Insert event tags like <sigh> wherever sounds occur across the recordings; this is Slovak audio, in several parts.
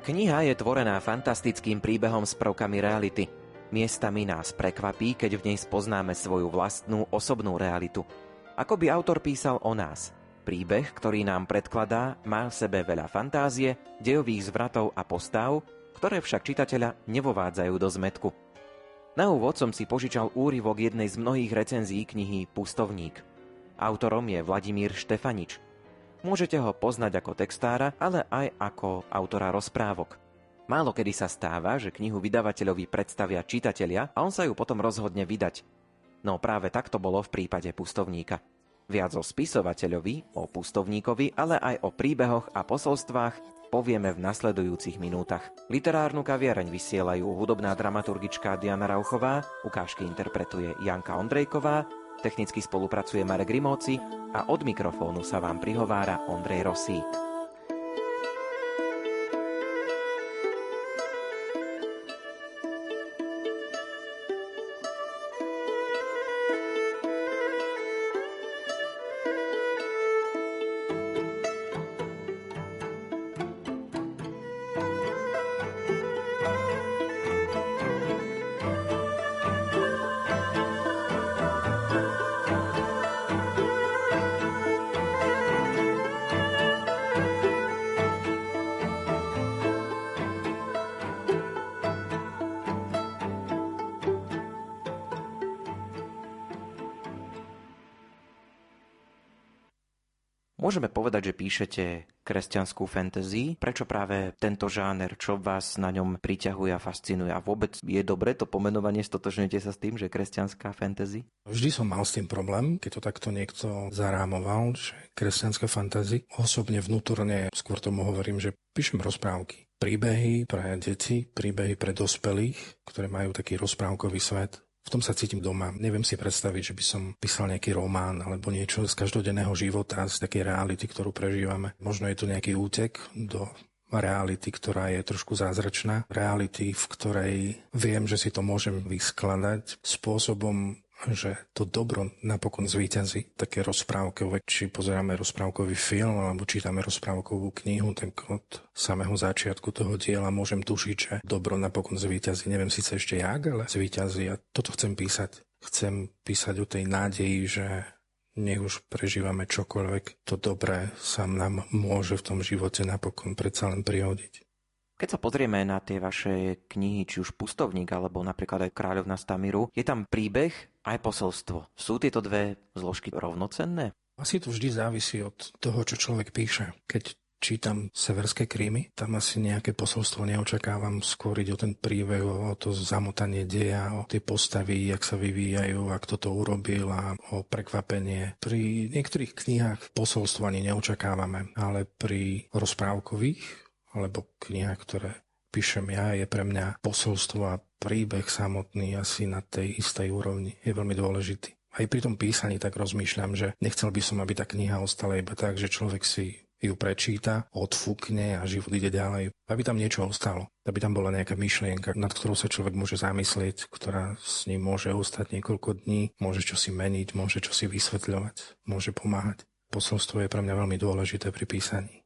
Kniha je tvorená fantastickým príbehom s prvkami reality. Miestami nás prekvapí, keď v nej spoznáme svoju vlastnú osobnú realitu. Ako by autor písal o nás. Príbeh, ktorý nám predkladá, má v sebe veľa fantázie, dejových zvratov a postav, ktoré však čitateľa nevovádzajú do zmetku. Na úvod som si požičal úryvok jednej z mnohých recenzií knihy Pustovník. Autorom je Vladimír Štefanič – Môžete ho poznať ako textára, ale aj ako autora rozprávok. Málo kedy sa stáva, že knihu vydavateľovi predstavia čitatelia a on sa ju potom rozhodne vydať. No práve tak to bolo v prípade pustovníka. Viac o spisovateľovi, o pustovníkovi, ale aj o príbehoch a posolstvách povieme v nasledujúcich minútach. Literárnu kaviareň vysielajú hudobná dramaturgička Diana Rauchová, ukážky interpretuje Janka Ondrejková Technicky spolupracuje Marek Rimóci a od mikrofónu sa vám prihovára Ondrej Rosík. Môžeme povedať, že píšete kresťanskú fantasy. Prečo práve tento žáner? Čo vás na ňom priťahuje a fascinuje? A vôbec je dobre to pomenovanie? Stotožňujete sa s tým, že kresťanská fantasy? Vždy som mal s tým problém, keď to takto niekto zarámoval, že kresťanská fantasy. Osobne vnútorne skôr tomu hovorím, že píšem rozprávky. Príbehy pre deti, príbehy pre dospelých, ktoré majú taký rozprávkový svet, v tom sa cítim doma. Neviem si predstaviť, že by som písal nejaký román alebo niečo z každodenného života, z takej reality, ktorú prežívame. Možno je to nejaký útek do reality, ktorá je trošku zázračná. Reality, v ktorej viem, že si to môžem vyskladať spôsobom, že to dobro napokon zvíťazí. Také rozprávkové, či pozeráme rozprávkový film alebo čítame rozprávkovú knihu, tak od samého začiatku toho diela môžem tušiť, že dobro napokon zvíťazí. Neviem síce ešte jak, ale zvíťazí a toto chcem písať. Chcem písať o tej nádeji, že nech už prežívame čokoľvek, to dobré sa nám môže v tom živote napokon predsa len prihodiť. Keď sa pozrieme na tie vaše knihy, či už Pustovník alebo napríklad aj Kráľovna Stamiru, je tam príbeh aj posolstvo. Sú tieto dve zložky rovnocenné? Asi to vždy závisí od toho, čo človek píše. Keď čítam severské krímy, tam asi nejaké posolstvo neočakávam, skôr o ten príbeh, o to zamotanie deja, o tie postavy, jak sa vyvíjajú, ak to urobil a o prekvapenie. Pri niektorých knihách posolstvo ani neočakávame, ale pri rozprávkových alebo kniha, ktoré píšem ja, je pre mňa posolstvo a príbeh samotný asi na tej istej úrovni. Je veľmi dôležitý. Aj pri tom písaní tak rozmýšľam, že nechcel by som, aby tá kniha ostala iba tak, že človek si ju prečíta, odfúkne a život ide ďalej. Aby tam niečo ostalo. Aby tam bola nejaká myšlienka, nad ktorou sa človek môže zamyslieť, ktorá s ním môže ostať niekoľko dní, môže čosi meniť, môže čosi vysvetľovať, môže pomáhať. Posolstvo je pre mňa veľmi dôležité pri písaní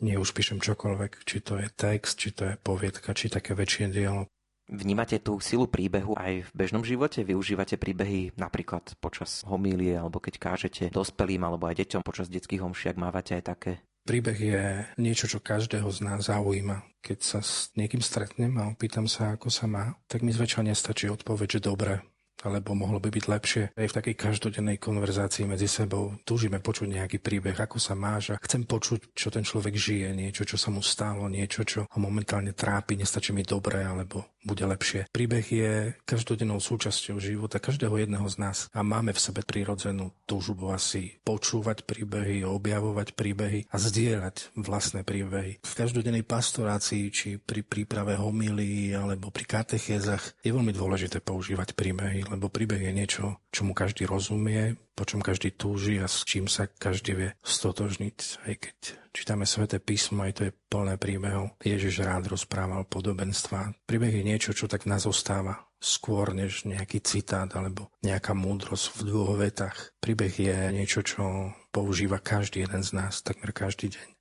nie už píšem čokoľvek, či to je text, či to je poviedka, či také väčšie dielo. Vnímate tú silu príbehu aj v bežnom živote? Využívate príbehy napríklad počas homílie, alebo keď kážete dospelým alebo aj deťom počas detských homšiak mávate aj také? Príbeh je niečo, čo každého z nás zaujíma. Keď sa s niekým stretnem a opýtam sa, ako sa má, tak mi zväčša nestačí odpoveď, že dobre, alebo mohlo by byť lepšie. Aj v takej každodennej konverzácii medzi sebou túžime počuť nejaký príbeh, ako sa máš a chcem počuť, čo ten človek žije, niečo, čo sa mu stalo, niečo, čo ho momentálne trápi, nestačí mi dobre, alebo bude lepšie. Príbeh je každodennou súčasťou života každého jedného z nás a máme v sebe prirodzenú túžbu asi počúvať príbehy, objavovať príbehy a zdieľať vlastné príbehy. V každodennej pastorácii či pri príprave homilí alebo pri katechézach je veľmi dôležité používať príbehy, lebo príbeh je niečo, čomu každý rozumie, po čom každý túži a s čím sa každý vie stotožniť, aj keď čítame sväté písmo, aj to je plné príbehov. Ježiš rád rozprával podobenstva. Príbeh je niečo, čo tak nás ostáva skôr než nejaký citát alebo nejaká múdrosť v dvoch vetách. Príbeh je niečo, čo používa každý jeden z nás takmer každý deň.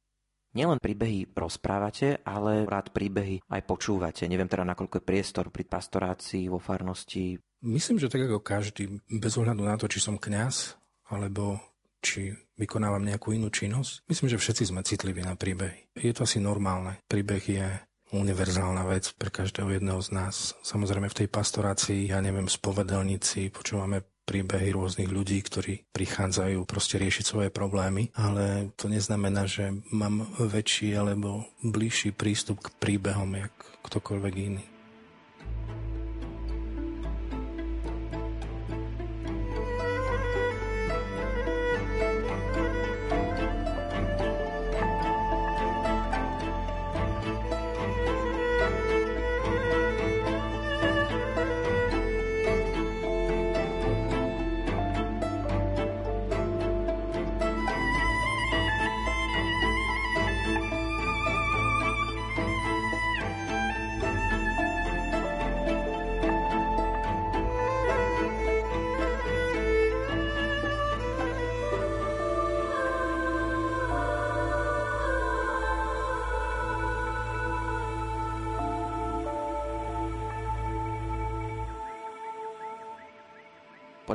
Nielen príbehy rozprávate, ale rád príbehy aj počúvate. Neviem teda, nakoľko je priestor pri pastorácii, vo farnosti. Myslím, že tak ako každý, bez ohľadu na to, či som kňaz, alebo či vykonávam nejakú inú činnosť. Myslím, že všetci sme citliví na príbehy. Je to asi normálne. Príbeh je univerzálna vec pre každého jedného z nás. Samozrejme v tej pastorácii, ja neviem, spovedelníci, počúvame príbehy rôznych ľudí, ktorí prichádzajú proste riešiť svoje problémy, ale to neznamená, že mám väčší alebo bližší prístup k príbehom, jak ktokoľvek iný.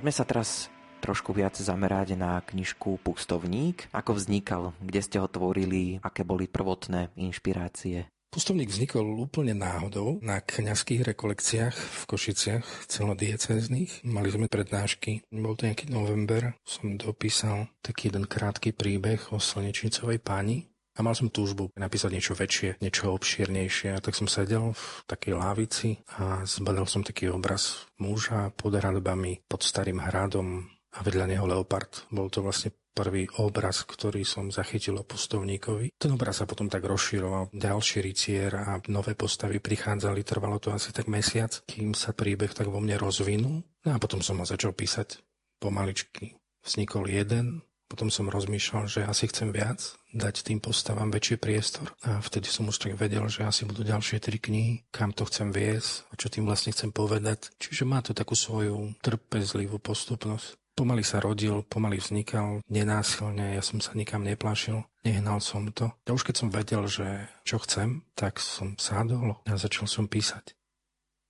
Poďme sa teraz trošku viac zamerať na knižku Pustovník. Ako vznikal, kde ste ho tvorili, aké boli prvotné inšpirácie? Pustovník vznikol úplne náhodou na kňazských rekolekciách v Košiciach celodiecezných. Mali sme prednášky, bol to nejaký november, som dopísal taký jeden krátky príbeh o slnečnicovej pani, a mal som túžbu napísať niečo väčšie, niečo obšírnejšie. A tak som sedel v takej lávici a zbadal som taký obraz muža pod hradbami, pod starým hradom a vedľa neho leopard. Bol to vlastne prvý obraz, ktorý som zachytil o pustovníkovi. Ten obraz sa potom tak rozširoval. Ďalší rytier a nové postavy prichádzali. Trvalo to asi tak mesiac, kým sa príbeh tak vo mne rozvinul. No a potom som ho začal písať pomaličky. Vznikol jeden, potom som rozmýšľal, že asi chcem viac, dať tým postavám väčší priestor. A vtedy som už tak vedel, že asi budú ďalšie tri knihy, kam to chcem viesť a čo tým vlastne chcem povedať. Čiže má to takú svoju trpezlivú postupnosť. Pomaly sa rodil, pomaly vznikal, nenásilne, ja som sa nikam neplašil, nehnal som to. A už keď som vedel, že čo chcem, tak som sádol a začal som písať.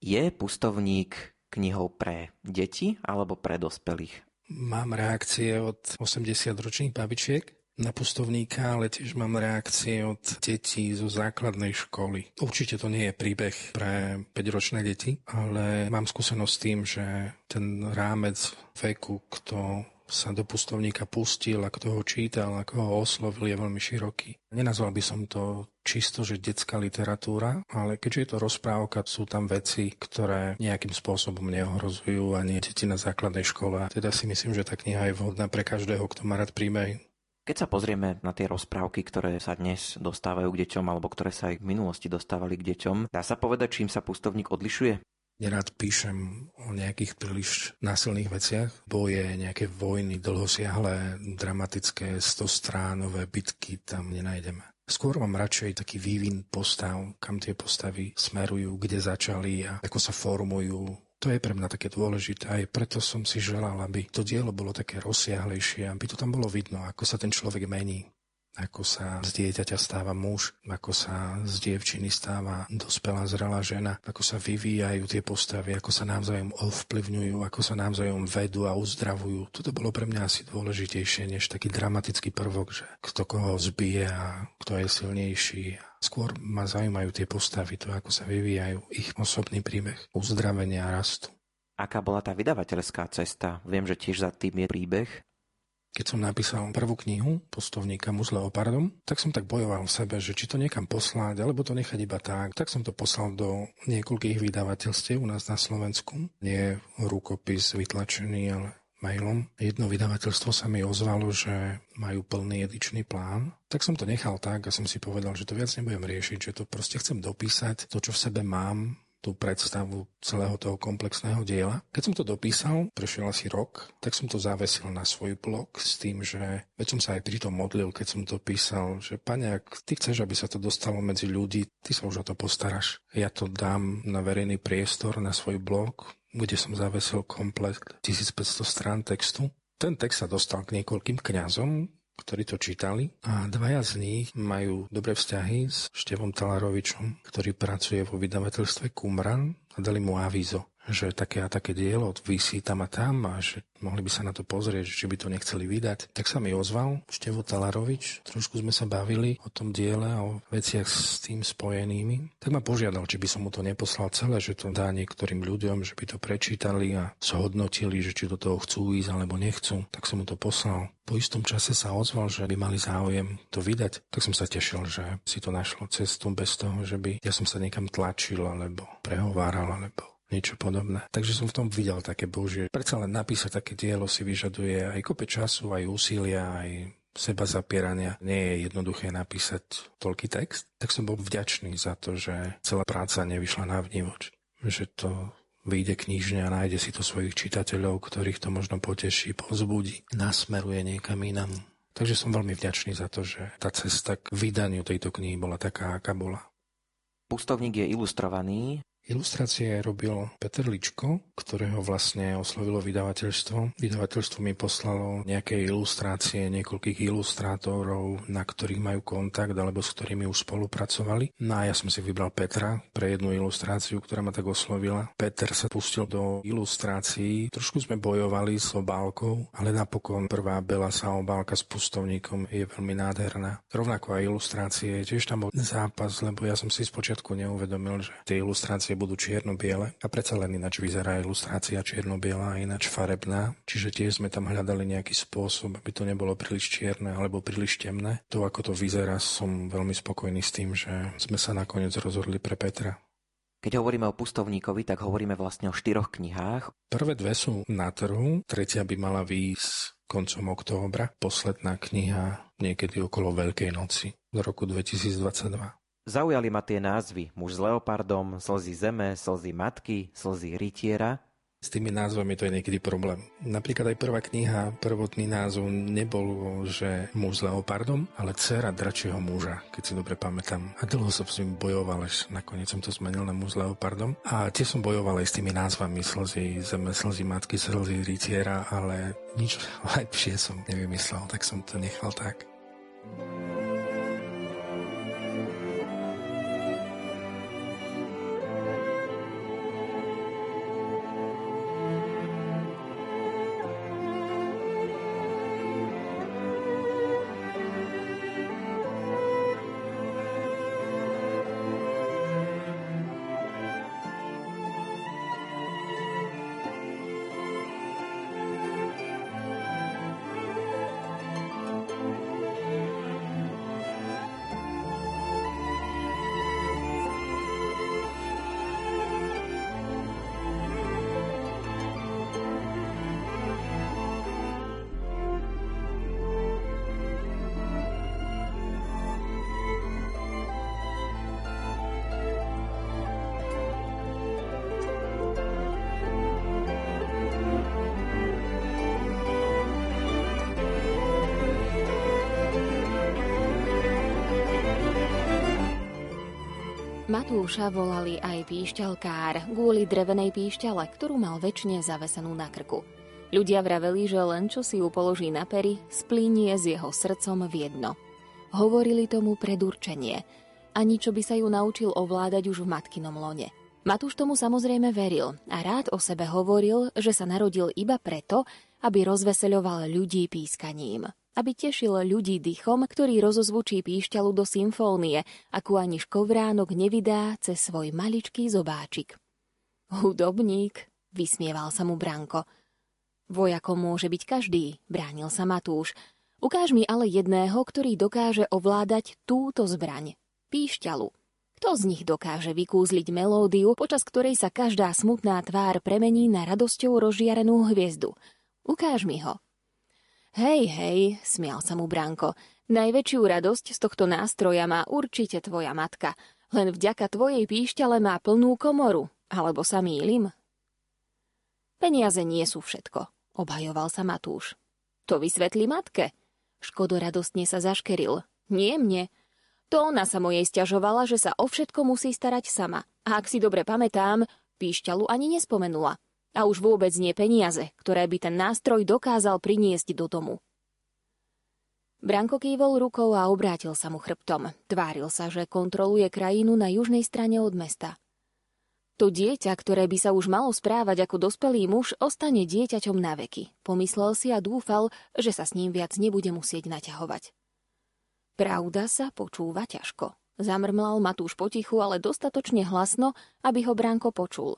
Je pustovník knihou pre deti alebo pre dospelých? Mám reakcie od 80-ročných babičiek na pustovníka, ale tiež mám reakcie od detí zo základnej školy. Určite to nie je príbeh pre 5-ročné deti, ale mám skúsenosť s tým, že ten rámec veku, kto sa do pustovníka pustil, ako ho čítal, ako ho oslovil, je veľmi široký. Nenazval by som to čisto, že detská literatúra, ale keďže je to rozprávka, sú tam veci, ktoré nejakým spôsobom neohrozujú ani deti na základnej škole. Teda si myslím, že tá kniha je vhodná pre každého, kto má rád príbehy. Keď sa pozrieme na tie rozprávky, ktoré sa dnes dostávajú k deťom alebo ktoré sa aj v minulosti dostávali k deťom, dá sa povedať, čím sa pustovník odlišuje? Nerád píšem o nejakých príliš násilných veciach. Boje, nejaké vojny, dlhosiahle, dramatické, stostránové bitky tam nenájdeme. Skôr mám radšej taký vývin postav, kam tie postavy smerujú, kde začali a ako sa formujú. To je pre mňa také dôležité aj preto som si želal, aby to dielo bolo také rozsiahlejšie, aby to tam bolo vidno, ako sa ten človek mení ako sa z dieťaťa stáva muž, ako sa z dievčiny stáva dospelá zrelá žena, ako sa vyvíjajú tie postavy, ako sa navzájom ovplyvňujú, ako sa navzájom vedú a uzdravujú. Toto bolo pre mňa asi dôležitejšie než taký dramatický prvok, že kto koho zbije a kto je silnejší. Skôr ma zaujímajú tie postavy, to ako sa vyvíjajú, ich osobný príbeh, uzdravenia a rastu. Aká bola tá vydavateľská cesta? Viem, že tiež za tým je príbeh. Keď som napísal prvú knihu, Postovníka mu s leopardom, tak som tak bojoval v sebe, že či to niekam poslať, alebo to nechať iba tak. Tak som to poslal do niekoľkých vydavateľstiev u nás na Slovensku. Nie rukopis vytlačený, ale mailom. Jedno vydavateľstvo sa mi ozvalo, že majú plný edičný plán. Tak som to nechal tak a som si povedal, že to viac nebudem riešiť, že to proste chcem dopísať, to, čo v sebe mám, tú predstavu celého toho komplexného diela. Keď som to dopísal, prešiel asi rok, tak som to zavesil na svoj blog s tým, že veď som sa aj pri tom modlil, keď som to písal, že pane, ak ty chceš, aby sa to dostalo medzi ľudí, ty sa už o to postaraš. Ja to dám na verejný priestor, na svoj blog, kde som zavesil komplet 1500 strán textu. Ten text sa dostal k niekoľkým kňazom, ktorí to čítali. A dvaja z nich majú dobré vzťahy s Števom Talarovičom, ktorý pracuje vo vydavateľstve Kumran a dali mu avízo že také a také dielo vysí tam a tam a že mohli by sa na to pozrieť, či by to nechceli vydať. Tak sa mi ozval Števo Talarovič, trošku sme sa bavili o tom diele a o veciach s tým spojenými. Tak ma požiadal, či by som mu to neposlal celé, že to dá niektorým ľuďom, že by to prečítali a zhodnotili, že či do toho chcú ísť alebo nechcú. Tak som mu to poslal. Po istom čase sa ozval, že by mali záujem to vydať. Tak som sa tešil, že si to našlo cestu bez toho, že by ja som sa niekam tlačil alebo prehováral alebo niečo podobné. Takže som v tom videl také božie. Predsa len napísať také dielo si vyžaduje aj kope času, aj úsilia, aj seba zapierania. Nie je jednoduché napísať toľký text. Tak som bol vďačný za to, že celá práca nevyšla na vnívoč. Že to vyjde knižne a nájde si to svojich čitateľov, ktorých to možno poteší, pozbudí, nasmeruje niekam inam. Takže som veľmi vďačný za to, že tá cesta k vydaniu tejto knihy bola taká, aká bola. Pustovník je ilustrovaný, Ilustrácie robil Peter Ličko, ktorého vlastne oslovilo vydavateľstvo. Vydavateľstvo mi poslalo nejaké ilustrácie niekoľkých ilustrátorov, na ktorých majú kontakt alebo s ktorými už spolupracovali. No a ja som si vybral Petra pre jednu ilustráciu, ktorá ma tak oslovila. Peter sa pustil do ilustrácií. Trošku sme bojovali s obálkou, ale napokon prvá sa obálka s pustovníkom je veľmi nádherná. Rovnako aj ilustrácie. Tiež tam bol zápas, lebo ja som si spočiatku neuvedomil, že tie ilustrácie budú čierno-biele a predsa len ináč vyzerá ilustrácia čierno-biela a ináč farebná. Čiže tiež sme tam hľadali nejaký spôsob, aby to nebolo príliš čierne alebo príliš temné. To, ako to vyzerá, som veľmi spokojný s tým, že sme sa nakoniec rozhodli pre Petra. Keď hovoríme o pustovníkovi, tak hovoríme vlastne o štyroch knihách. Prvé dve sú na trhu, tretia by mala výjsť koncom októbra. Posledná kniha niekedy okolo Veľkej noci do roku 2022. Zaujali ma tie názvy Muž s leopardom, Slzy zeme, Slzy matky, Slzy rytiera. S tými názvami to je niekedy problém. Napríklad aj prvá kniha, prvotný názov nebol, že muž s leopardom, ale dcera dračieho muža, keď si dobre pamätám. A dlho som s ním bojoval, až nakoniec som to zmenil na muž s leopardom. A tiež som bojoval aj s tými názvami slzy zeme, slzy matky, slzy rytiera, ale nič <laughs> lepšie som nevymyslel, tak som to nechal tak. Matúša volali aj píšťalkár kvôli drevenej píšťale, ktorú mal väčšine zavesenú na krku. Ľudia vraveli, že len čo si ju položí na pery, splínie s jeho srdcom v jedno. Hovorili tomu predurčenie. Ani čo by sa ju naučil ovládať už v matkinom lone. Matúš tomu samozrejme veril a rád o sebe hovoril, že sa narodil iba preto, aby rozveseľoval ľudí pískaním aby tešil ľudí dychom, ktorý rozozvučí píšťalu do symfónie, akú ani škovránok nevydá cez svoj maličký zobáčik. Hudobník, vysmieval sa mu Branko. Vojakom môže byť každý, bránil sa Matúš. Ukáž mi ale jedného, ktorý dokáže ovládať túto zbraň, píšťalu. Kto z nich dokáže vykúzliť melódiu, počas ktorej sa každá smutná tvár premení na radosťou rozžiarenú hviezdu? Ukáž mi ho. Hej, hej, smial sa mu Branko. Najväčšiu radosť z tohto nástroja má určite tvoja matka. Len vďaka tvojej píšťale má plnú komoru. Alebo sa mýlim? Peniaze nie sú všetko, obhajoval sa Matúš. To vysvetlí matke. Škodo radostne sa zaškeril. Nie mne. To ona sa mojej stiažovala, že sa o všetko musí starať sama. A ak si dobre pamätám, píšťalu ani nespomenula. A už vôbec nie peniaze, ktoré by ten nástroj dokázal priniesť do domu. Branko kývol rukou a obrátil sa mu chrbtom. Tváril sa, že kontroluje krajinu na južnej strane od mesta. To dieťa, ktoré by sa už malo správať ako dospelý muž, ostane dieťaťom na veky. Pomyslel si a dúfal, že sa s ním viac nebude musieť naťahovať. Pravda sa počúva ťažko. Zamrmlal Matúš potichu, ale dostatočne hlasno, aby ho Branko počul.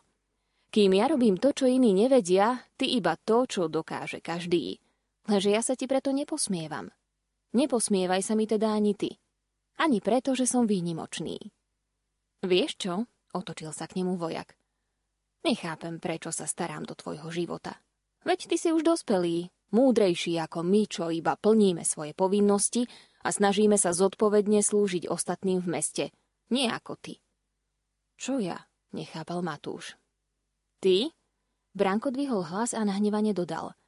Kým ja robím to, čo iní nevedia, ty iba to, čo dokáže každý. Lenže ja sa ti preto neposmievam. Neposmievaj sa mi teda ani ty. Ani preto, že som výnimočný. Vieš čo? Otočil sa k nemu vojak. Nechápem, prečo sa starám do tvojho života. Veď ty si už dospelý, múdrejší ako my, čo iba plníme svoje povinnosti a snažíme sa zodpovedne slúžiť ostatným v meste. Nie ako ty. Čo ja? Nechápal Matúš. Ty? Branko dvihol hlas a nahnevane dodal.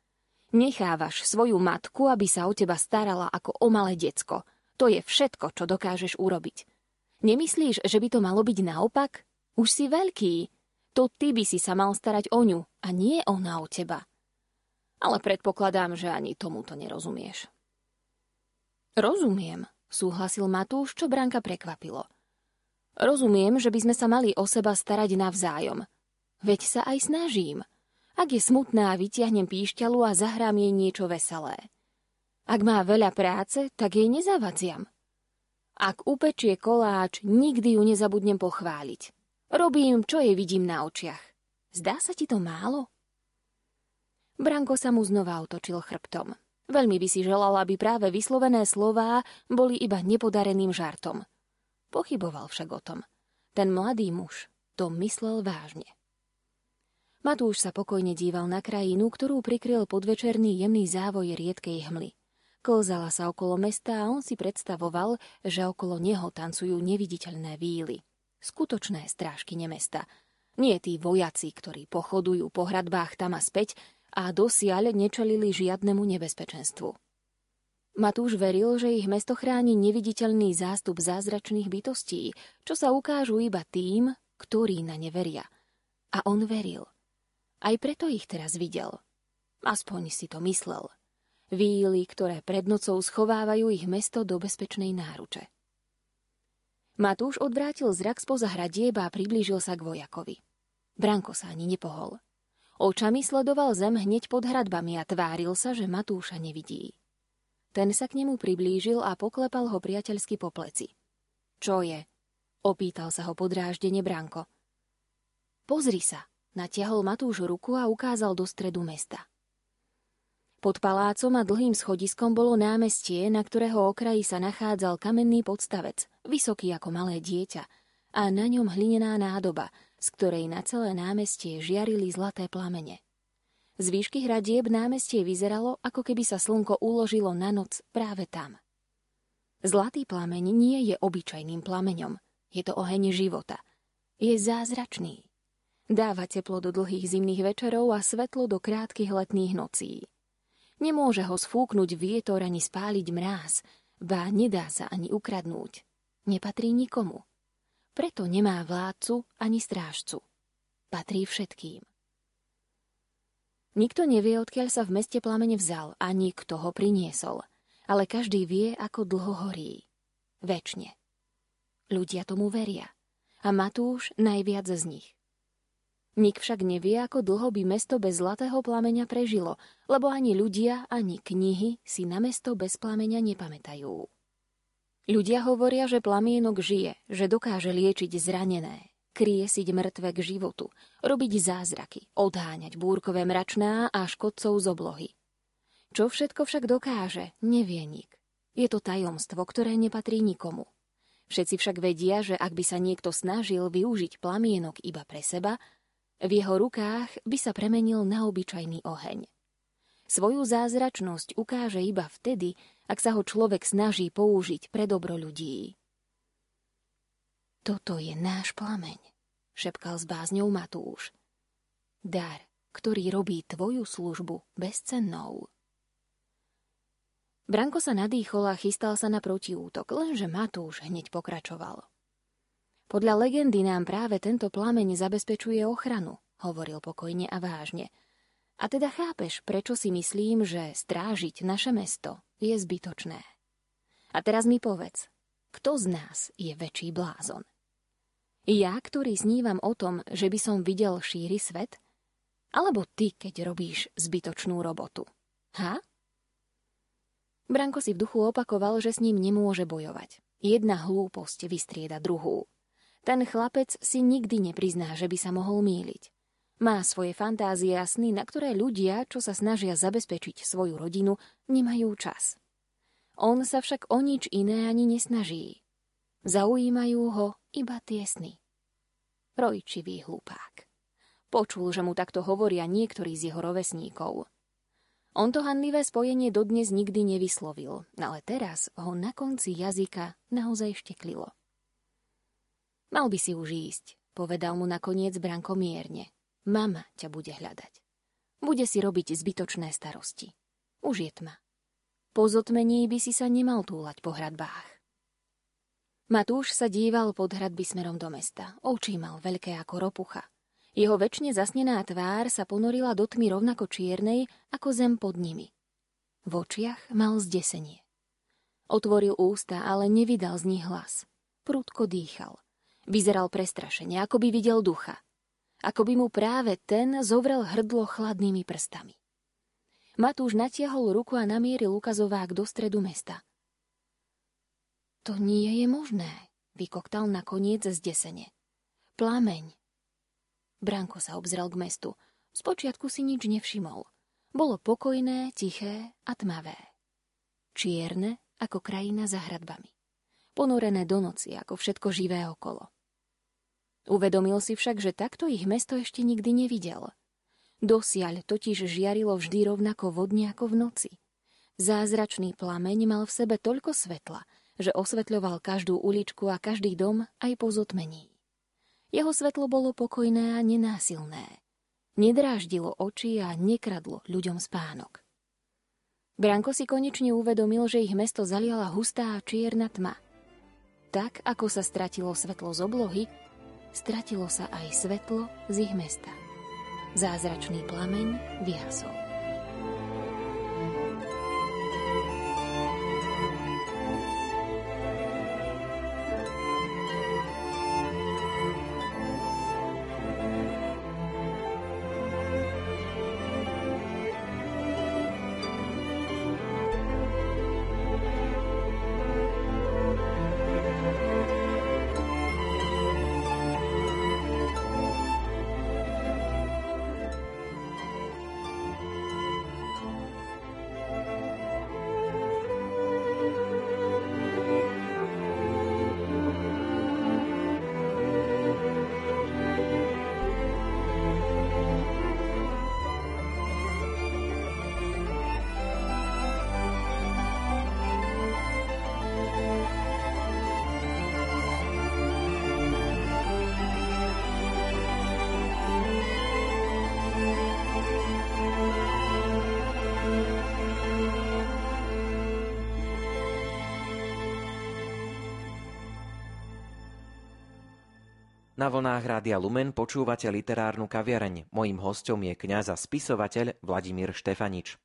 Nechávaš svoju matku, aby sa o teba starala ako o malé decko. To je všetko, čo dokážeš urobiť. Nemyslíš, že by to malo byť naopak? Už si veľký. To ty by si sa mal starať o ňu a nie ona o teba. Ale predpokladám, že ani tomu to nerozumieš. Rozumiem, súhlasil Matúš, čo Branka prekvapilo. Rozumiem, že by sme sa mali o seba starať navzájom. Veď sa aj snažím – ak je smutná, vytiahnem píšťalu a zahrám jej niečo veselé. Ak má veľa práce, tak jej nezavadziam. Ak upečie koláč, nikdy ju nezabudnem pochváliť. Robím, čo jej vidím na očiach. Zdá sa ti to málo? Branko sa mu znova otočil chrbtom. Veľmi by si želal, aby práve vyslovené slová boli iba nepodareným žartom. Pochyboval však o tom. Ten mladý muž to myslel vážne. Matúš sa pokojne díval na krajinu, ktorú prikryl podvečerný jemný závoj riedkej hmly. Kolzala sa okolo mesta a on si predstavoval, že okolo neho tancujú neviditeľné víly. Skutočné strážky mesta. Nie tí vojaci, ktorí pochodujú po hradbách tam a späť a dosiaľ nečelili žiadnemu nebezpečenstvu. Matúš veril, že ich mesto chráni neviditeľný zástup zázračných bytostí, čo sa ukážu iba tým, ktorí na ne veria. A on veril. Aj preto ich teraz videl. Aspoň si to myslel. Víly, ktoré pred nocou schovávajú ich mesto do bezpečnej náruče. Matúš odvrátil zrak spoza hradieb a priblížil sa k vojakovi. Branko sa ani nepohol. Očami sledoval zem hneď pod hradbami a tváril sa, že Matúša nevidí. Ten sa k nemu priblížil a poklepal ho priateľsky po pleci. Čo je? Opýtal sa ho podráždene Branko. Pozri sa, Natiahol Matúš ruku a ukázal do stredu mesta. Pod palácom a dlhým schodiskom bolo námestie, na ktorého okraji sa nachádzal kamenný podstavec, vysoký ako malé dieťa, a na ňom hlinená nádoba, z ktorej na celé námestie žiarili zlaté plamene. Z výšky hradieb námestie vyzeralo, ako keby sa slnko uložilo na noc práve tam. Zlatý plameň nie je obyčajným plameňom, je to oheň života. Je zázračný. Dáva teplo do dlhých zimných večerov a svetlo do krátkych letných nocí. Nemôže ho sfúknuť vietor ani spáliť mráz, ba nedá sa ani ukradnúť. Nepatrí nikomu. Preto nemá vládcu ani strážcu. Patrí všetkým. Nikto nevie, odkiaľ sa v meste plamene vzal, ani kto ho priniesol, ale každý vie, ako dlho horí. Večne. Ľudia tomu veria. A Matúš najviac z nich. Nik však nevie, ako dlho by mesto bez zlatého plameňa prežilo, lebo ani ľudia, ani knihy si na mesto bez plameňa nepamätajú. Ľudia hovoria, že plamienok žije, že dokáže liečiť zranené, kriesiť mŕtve k životu, robiť zázraky, odháňať búrkové mračná a škodcov z oblohy. Čo všetko však dokáže, nevie nik. Je to tajomstvo, ktoré nepatrí nikomu. Všetci však vedia, že ak by sa niekto snažil využiť plamienok iba pre seba, v jeho rukách by sa premenil na obyčajný oheň. Svoju zázračnosť ukáže iba vtedy, ak sa ho človek snaží použiť pre dobro ľudí. Toto je náš plameň, šepkal s bázňou Matúš. Dar, ktorý robí tvoju službu bezcennou. Branko sa nadýchol a chystal sa na protiútok, lenže Matúš hneď pokračoval. Podľa legendy nám práve tento plameň zabezpečuje ochranu, hovoril pokojne a vážne. A teda chápeš, prečo si myslím, že strážiť naše mesto je zbytočné. A teraz mi povedz, kto z nás je väčší blázon? Ja, ktorý snívam o tom, že by som videl šíry svet? Alebo ty, keď robíš zbytočnú robotu? Ha? Branko si v duchu opakoval, že s ním nemôže bojovať. Jedna hlúposť vystrieda druhú. Ten chlapec si nikdy neprizná, že by sa mohol míliť. Má svoje fantázie a sny, na ktoré ľudia, čo sa snažia zabezpečiť svoju rodinu, nemajú čas. On sa však o nič iné ani nesnaží. Zaujímajú ho iba tie sny. Rojčivý hlupák. Počul, že mu takto hovoria niektorí z jeho rovesníkov. On to hanlivé spojenie dodnes nikdy nevyslovil, ale teraz ho na konci jazyka naozaj šteklilo. Mal by si už ísť, povedal mu nakoniec Branko mierne. Mama ťa bude hľadať. Bude si robiť zbytočné starosti. Už je tma. Po zotmení by si sa nemal túlať po hradbách. Matúš sa díval pod hradby smerom do mesta. Oči mal veľké ako ropucha. Jeho väčšine zasnená tvár sa ponorila do tmy rovnako čiernej ako zem pod nimi. V očiach mal zdesenie. Otvoril ústa, ale nevydal z nich hlas. Prudko dýchal. Vyzeral prestrašene, ako by videl ducha ako by mu práve ten zovrel hrdlo chladnými prstami. Matúš natiahol ruku a namieril ukazovák do stredu mesta. To nie je možné, vykoktal nakoniec zdesene. Plameň. Branko sa obzrel k mestu. Spočiatku si nič nevšimol. Bolo pokojné, tiché a tmavé. Čierne ako krajina za hradbami. Ponorené do noci ako všetko živé okolo. Uvedomil si však, že takto ich mesto ešte nikdy nevidel. Dosiaľ totiž žiarilo vždy rovnako vodne ako v noci. Zázračný plameň mal v sebe toľko svetla, že osvetľoval každú uličku a každý dom aj po zotmení. Jeho svetlo bolo pokojné a nenásilné. Nedráždilo oči a nekradlo ľuďom spánok. Branko si konečne uvedomil, že ich mesto zaliala hustá čierna tma. Tak, ako sa stratilo svetlo z oblohy, stratilo sa aj svetlo z ich mesta. Zázračný plameň vyhasol. Na vlnách Rádia Lumen počúvate literárnu kaviareň. Mojím hostom je kňaz a spisovateľ Vladimír Štefanič.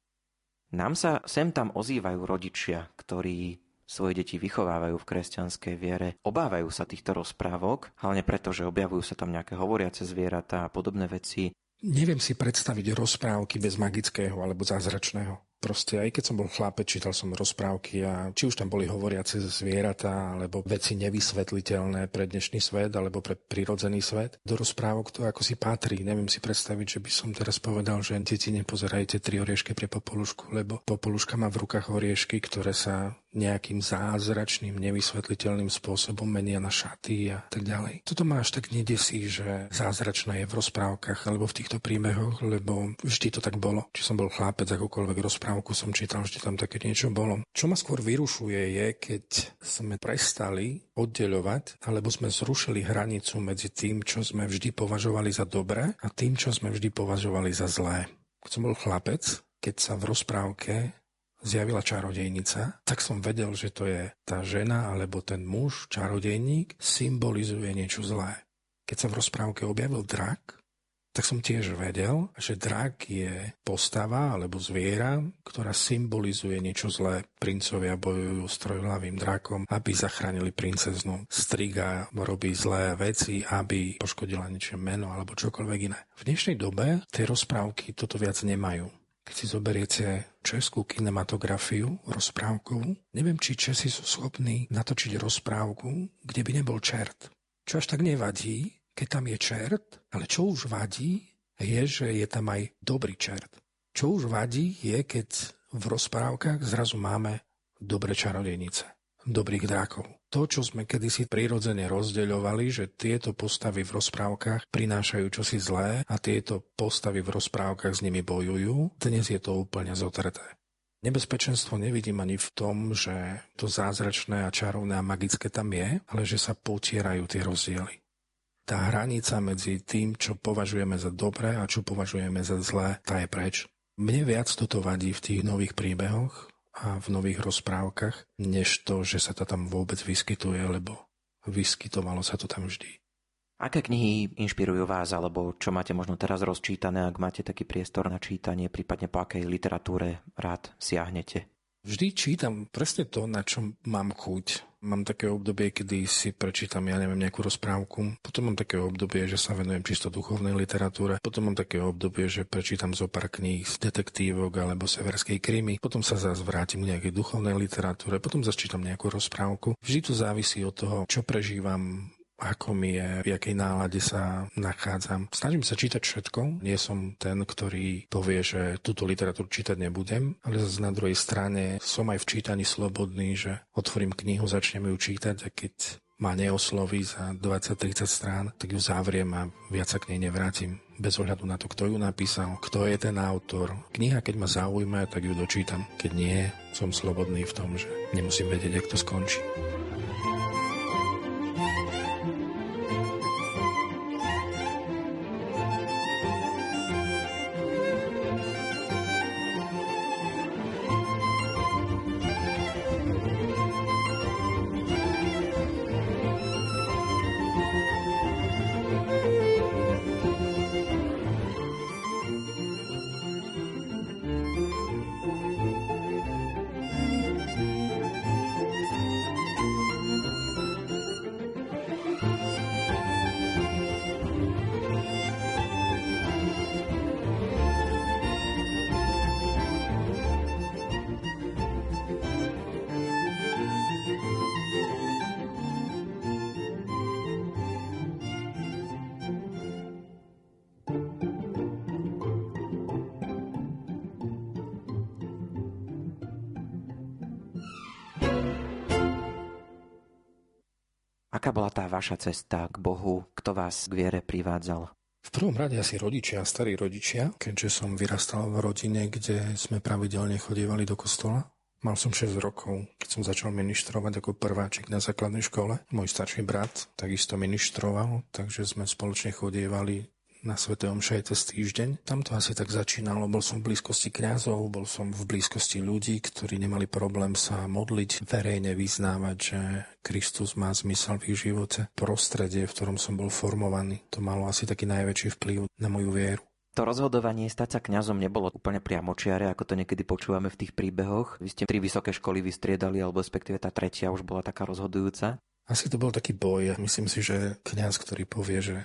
Nám sa sem tam ozývajú rodičia, ktorí svoje deti vychovávajú v kresťanskej viere. Obávajú sa týchto rozprávok, hlavne preto, že objavujú sa tam nejaké hovoriace zvieratá a podobné veci. Neviem si predstaviť rozprávky bez magického alebo zázračného. Proste aj keď som bol chlapec, čítal som rozprávky a či už tam boli hovoriace zvieratá, alebo veci nevysvetliteľné pre dnešný svet, alebo pre prirodzený svet. Do rozprávok to ako si patrí. Neviem si predstaviť, že by som teraz povedal, že deti nepozerajte tri oriešky pre popolušku, lebo popoluška má v rukách oriešky, ktoré sa nejakým zázračným, nevysvetliteľným spôsobom menia na šaty a tak ďalej. Toto ma až tak nedesí, že zázračná je v rozprávkach alebo v týchto príbehoch, lebo vždy to tak bolo. Či som bol chlapec, akokoľvek rozprávku som čítal, vždy tam také niečo bolo. Čo ma skôr vyrušuje je, keď sme prestali oddeľovať alebo sme zrušili hranicu medzi tým, čo sme vždy považovali za dobré a tým, čo sme vždy považovali za zlé. Keď som bol chlapec, keď sa v rozprávke zjavila čarodejnica, tak som vedel, že to je tá žena alebo ten muž, čarodejník, symbolizuje niečo zlé. Keď sa v rozprávke objavil drak, tak som tiež vedel, že drak je postava alebo zviera, ktorá symbolizuje niečo zlé. Princovia bojujú s trojhlavým drakom, aby zachránili princeznu. Striga robí zlé veci, aby poškodila niečo meno alebo čokoľvek iné. V dnešnej dobe tie rozprávky toto viac nemajú. Keď si zoberiete českú kinematografiu rozprávkovú, neviem, či Česi sú schopní natočiť rozprávku, kde by nebol čert. Čo až tak nevadí, keď tam je čert, ale čo už vadí, je, že je tam aj dobrý čert. Čo už vadí, je, keď v rozprávkach zrazu máme dobré čarodejnice, dobrých drákov. To, čo sme kedysi prirodzene rozdeľovali, že tieto postavy v rozprávkach prinášajú čosi zlé a tieto postavy v rozprávkach s nimi bojujú, dnes je to úplne zotreté. Nebezpečenstvo nevidím ani v tom, že to zázračné a čarovné a magické tam je, ale že sa potierajú tie rozdiely tá hranica medzi tým, čo považujeme za dobré a čo považujeme za zlé, tá je preč. Mne viac toto vadí v tých nových príbehoch a v nových rozprávkach, než to, že sa to tam vôbec vyskytuje, lebo vyskytovalo sa to tam vždy. Aké knihy inšpirujú vás, alebo čo máte možno teraz rozčítané, ak máte taký priestor na čítanie, prípadne po akej literatúre rád siahnete? Vždy čítam presne to, na čo mám chuť. Mám také obdobie, kedy si prečítam, ja neviem, nejakú rozprávku. Potom mám také obdobie, že sa venujem čisto duchovnej literatúre. Potom mám také obdobie, že prečítam zo pár kníh z detektívok alebo severskej krymy. Potom sa zase vrátim k nejakej duchovnej literatúre. Potom začítam nejakú rozprávku. Vždy to závisí od toho, čo prežívam, ako mi je, v jakej nálade sa nachádzam. Snažím sa čítať všetko. Nie som ten, ktorý povie, že túto literatúru čítať nebudem, ale zase na druhej strane som aj v čítaní slobodný, že otvorím knihu, začnem ju čítať a keď ma neosloví za 20-30 strán, tak ju zavriem a viac sa k nej nevrátim. Bez ohľadu na to, kto ju napísal, kto je ten autor. Kniha, keď ma zaujíma, tak ju dočítam. Keď nie, som slobodný v tom, že nemusím vedieť, jak to skončí. Aká bola tá vaša cesta k Bohu? Kto vás k viere privádzal? V prvom rade asi rodičia, starí rodičia, keďže som vyrastal v rodine, kde sme pravidelne chodievali do kostola. Mal som 6 rokov, keď som začal ministrovať ako prváčik na základnej škole. Môj starší brat takisto ministroval, takže sme spoločne chodievali na Sv. Omše cez týždeň. Tam to asi tak začínalo. Bol som v blízkosti kňazov, bol som v blízkosti ľudí, ktorí nemali problém sa modliť, verejne vyznávať, že Kristus má zmysel v ich živote. Prostredie, v ktorom som bol formovaný, to malo asi taký najväčší vplyv na moju vieru. To rozhodovanie stať sa kňazom nebolo úplne priamočiare, ako to niekedy počúvame v tých príbehoch. Vy ste tri vysoké školy vystriedali, alebo respektíve tá tretia už bola taká rozhodujúca. Asi to bol taký boj. Myslím si, že kňaz, ktorý povie, že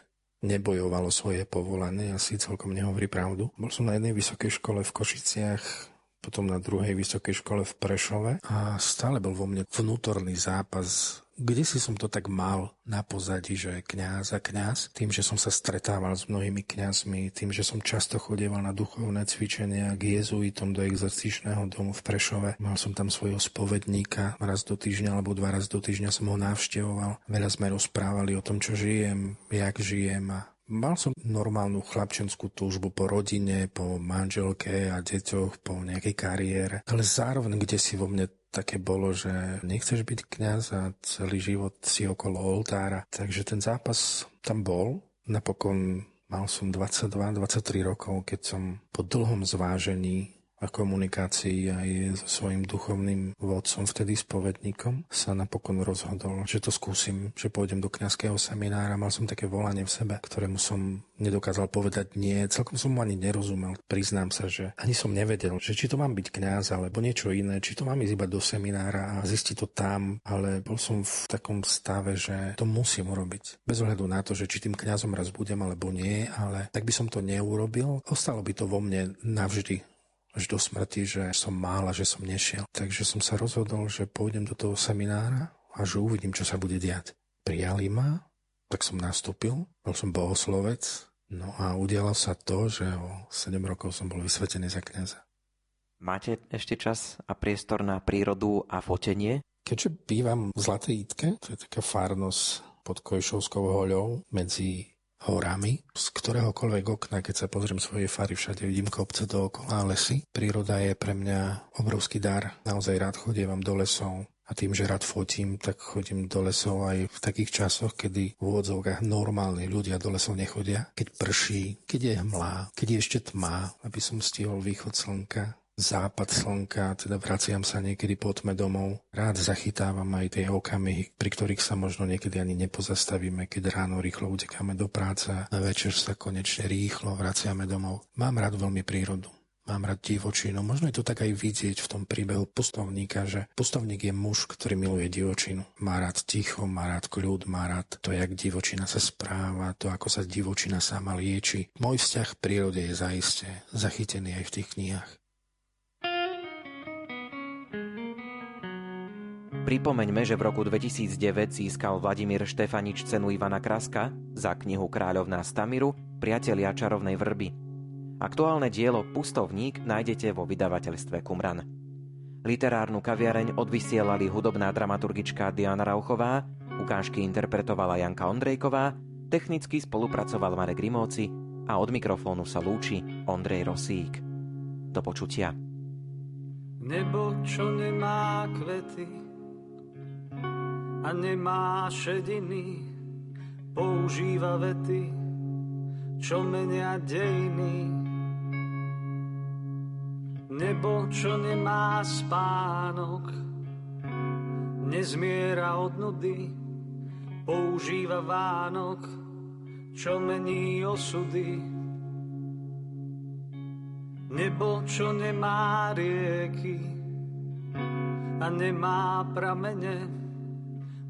nebojovalo svoje povolanie, asi celkom nehovorí pravdu. Bol som na jednej vysokej škole v Košiciach, potom na druhej vysokej škole v Prešove a stále bol vo mne vnútorný zápas kde si som to tak mal na pozadí, že kňaz a kňaz, tým, že som sa stretával s mnohými kňazmi, tým, že som často chodieval na duchovné cvičenia k jezuitom do exercičného domu v Prešove. Mal som tam svojho spovedníka raz do týždňa alebo dva raz do týždňa som ho navštevoval. Veľa sme rozprávali o tom, čo žijem, jak žijem a Mal som normálnu chlapčenskú túžbu po rodine, po manželke a deťoch, po nejakej kariére, ale zároveň kde si vo mne také bolo, že nechceš byť kňaz a celý život si okolo oltára. Takže ten zápas tam bol. Napokon mal som 22-23 rokov, keď som po dlhom zvážení a komunikácii aj so svojím duchovným vodcom, vtedy spovedníkom, sa napokon rozhodol, že to skúsim, že pôjdem do kňazského seminára. Mal som také volanie v sebe, ktorému som nedokázal povedať nie. Celkom som mu ani nerozumel. Priznám sa, že ani som nevedel, že či to mám byť kňaz alebo niečo iné, či to mám ísť iba do seminára a zistiť to tam, ale bol som v takom stave, že to musím urobiť. Bez ohľadu na to, že či tým kňazom raz budem alebo nie, ale tak by som to neurobil. Ostalo by to vo mne navždy až do smrti, že som mal a že som nešiel. Takže som sa rozhodol, že pôjdem do toho seminára a že uvidím, čo sa bude diať. Prijali ma, tak som nastúpil, bol som bohoslovec, no a udialo sa to, že o 7 rokov som bol vysvetený za kniaza. Máte ešte čas a priestor na prírodu a fotenie? Keďže bývam v Zlatej Itke, to je taká farnosť pod Kojšovskou hoľou medzi horami. Z ktoréhokoľvek okna, keď sa pozriem svoje fary, všade vidím kopce dookola a lesy. Príroda je pre mňa obrovský dar. Naozaj rád chodievam do lesov, a tým, že rád fotím, tak chodím do lesov aj v takých časoch, kedy v úvodzovkách normálni ľudia do lesov nechodia. Keď prší, keď je hmlá, keď je ešte tma, aby som stihol východ slnka západ slnka, teda vraciam sa niekedy po tme domov. Rád zachytávam aj tie okamihy, pri ktorých sa možno niekedy ani nepozastavíme, keď ráno rýchlo utekáme do práce a večer sa konečne rýchlo vraciame domov. Mám rád veľmi prírodu. Mám rád divočinu. Možno je to tak aj vidieť v tom príbehu pustovníka, že pustovník je muž, ktorý miluje divočinu. Má rád ticho, má rád kľud, má rád to, jak divočina sa správa, to, ako sa divočina sama lieči. Môj vzťah k prírode je zaiste zachytený aj v tých knihách. Pripomeňme, že v roku 2009 získal Vladimír Štefanič cenu Ivana Kraska za knihu Kráľovná Stamiru Priatelia čarovnej vrby. Aktuálne dielo Pustovník nájdete vo vydavateľstve Kumran. Literárnu kaviareň odvysielali hudobná dramaturgička Diana Rauchová, ukážky interpretovala Janka Ondrejková, technicky spolupracoval Marek Rimóci a od mikrofónu sa lúči Ondrej Rosík. Do počutia. Nebo, čo nemá kvety, a nemá šediny, používa vety, čo menia dejiny. Nebo, čo nemá spánok, nezmiera od nudy, používa Vánok, čo mení osudy. Nebo, čo nemá rieky a nemá pramene,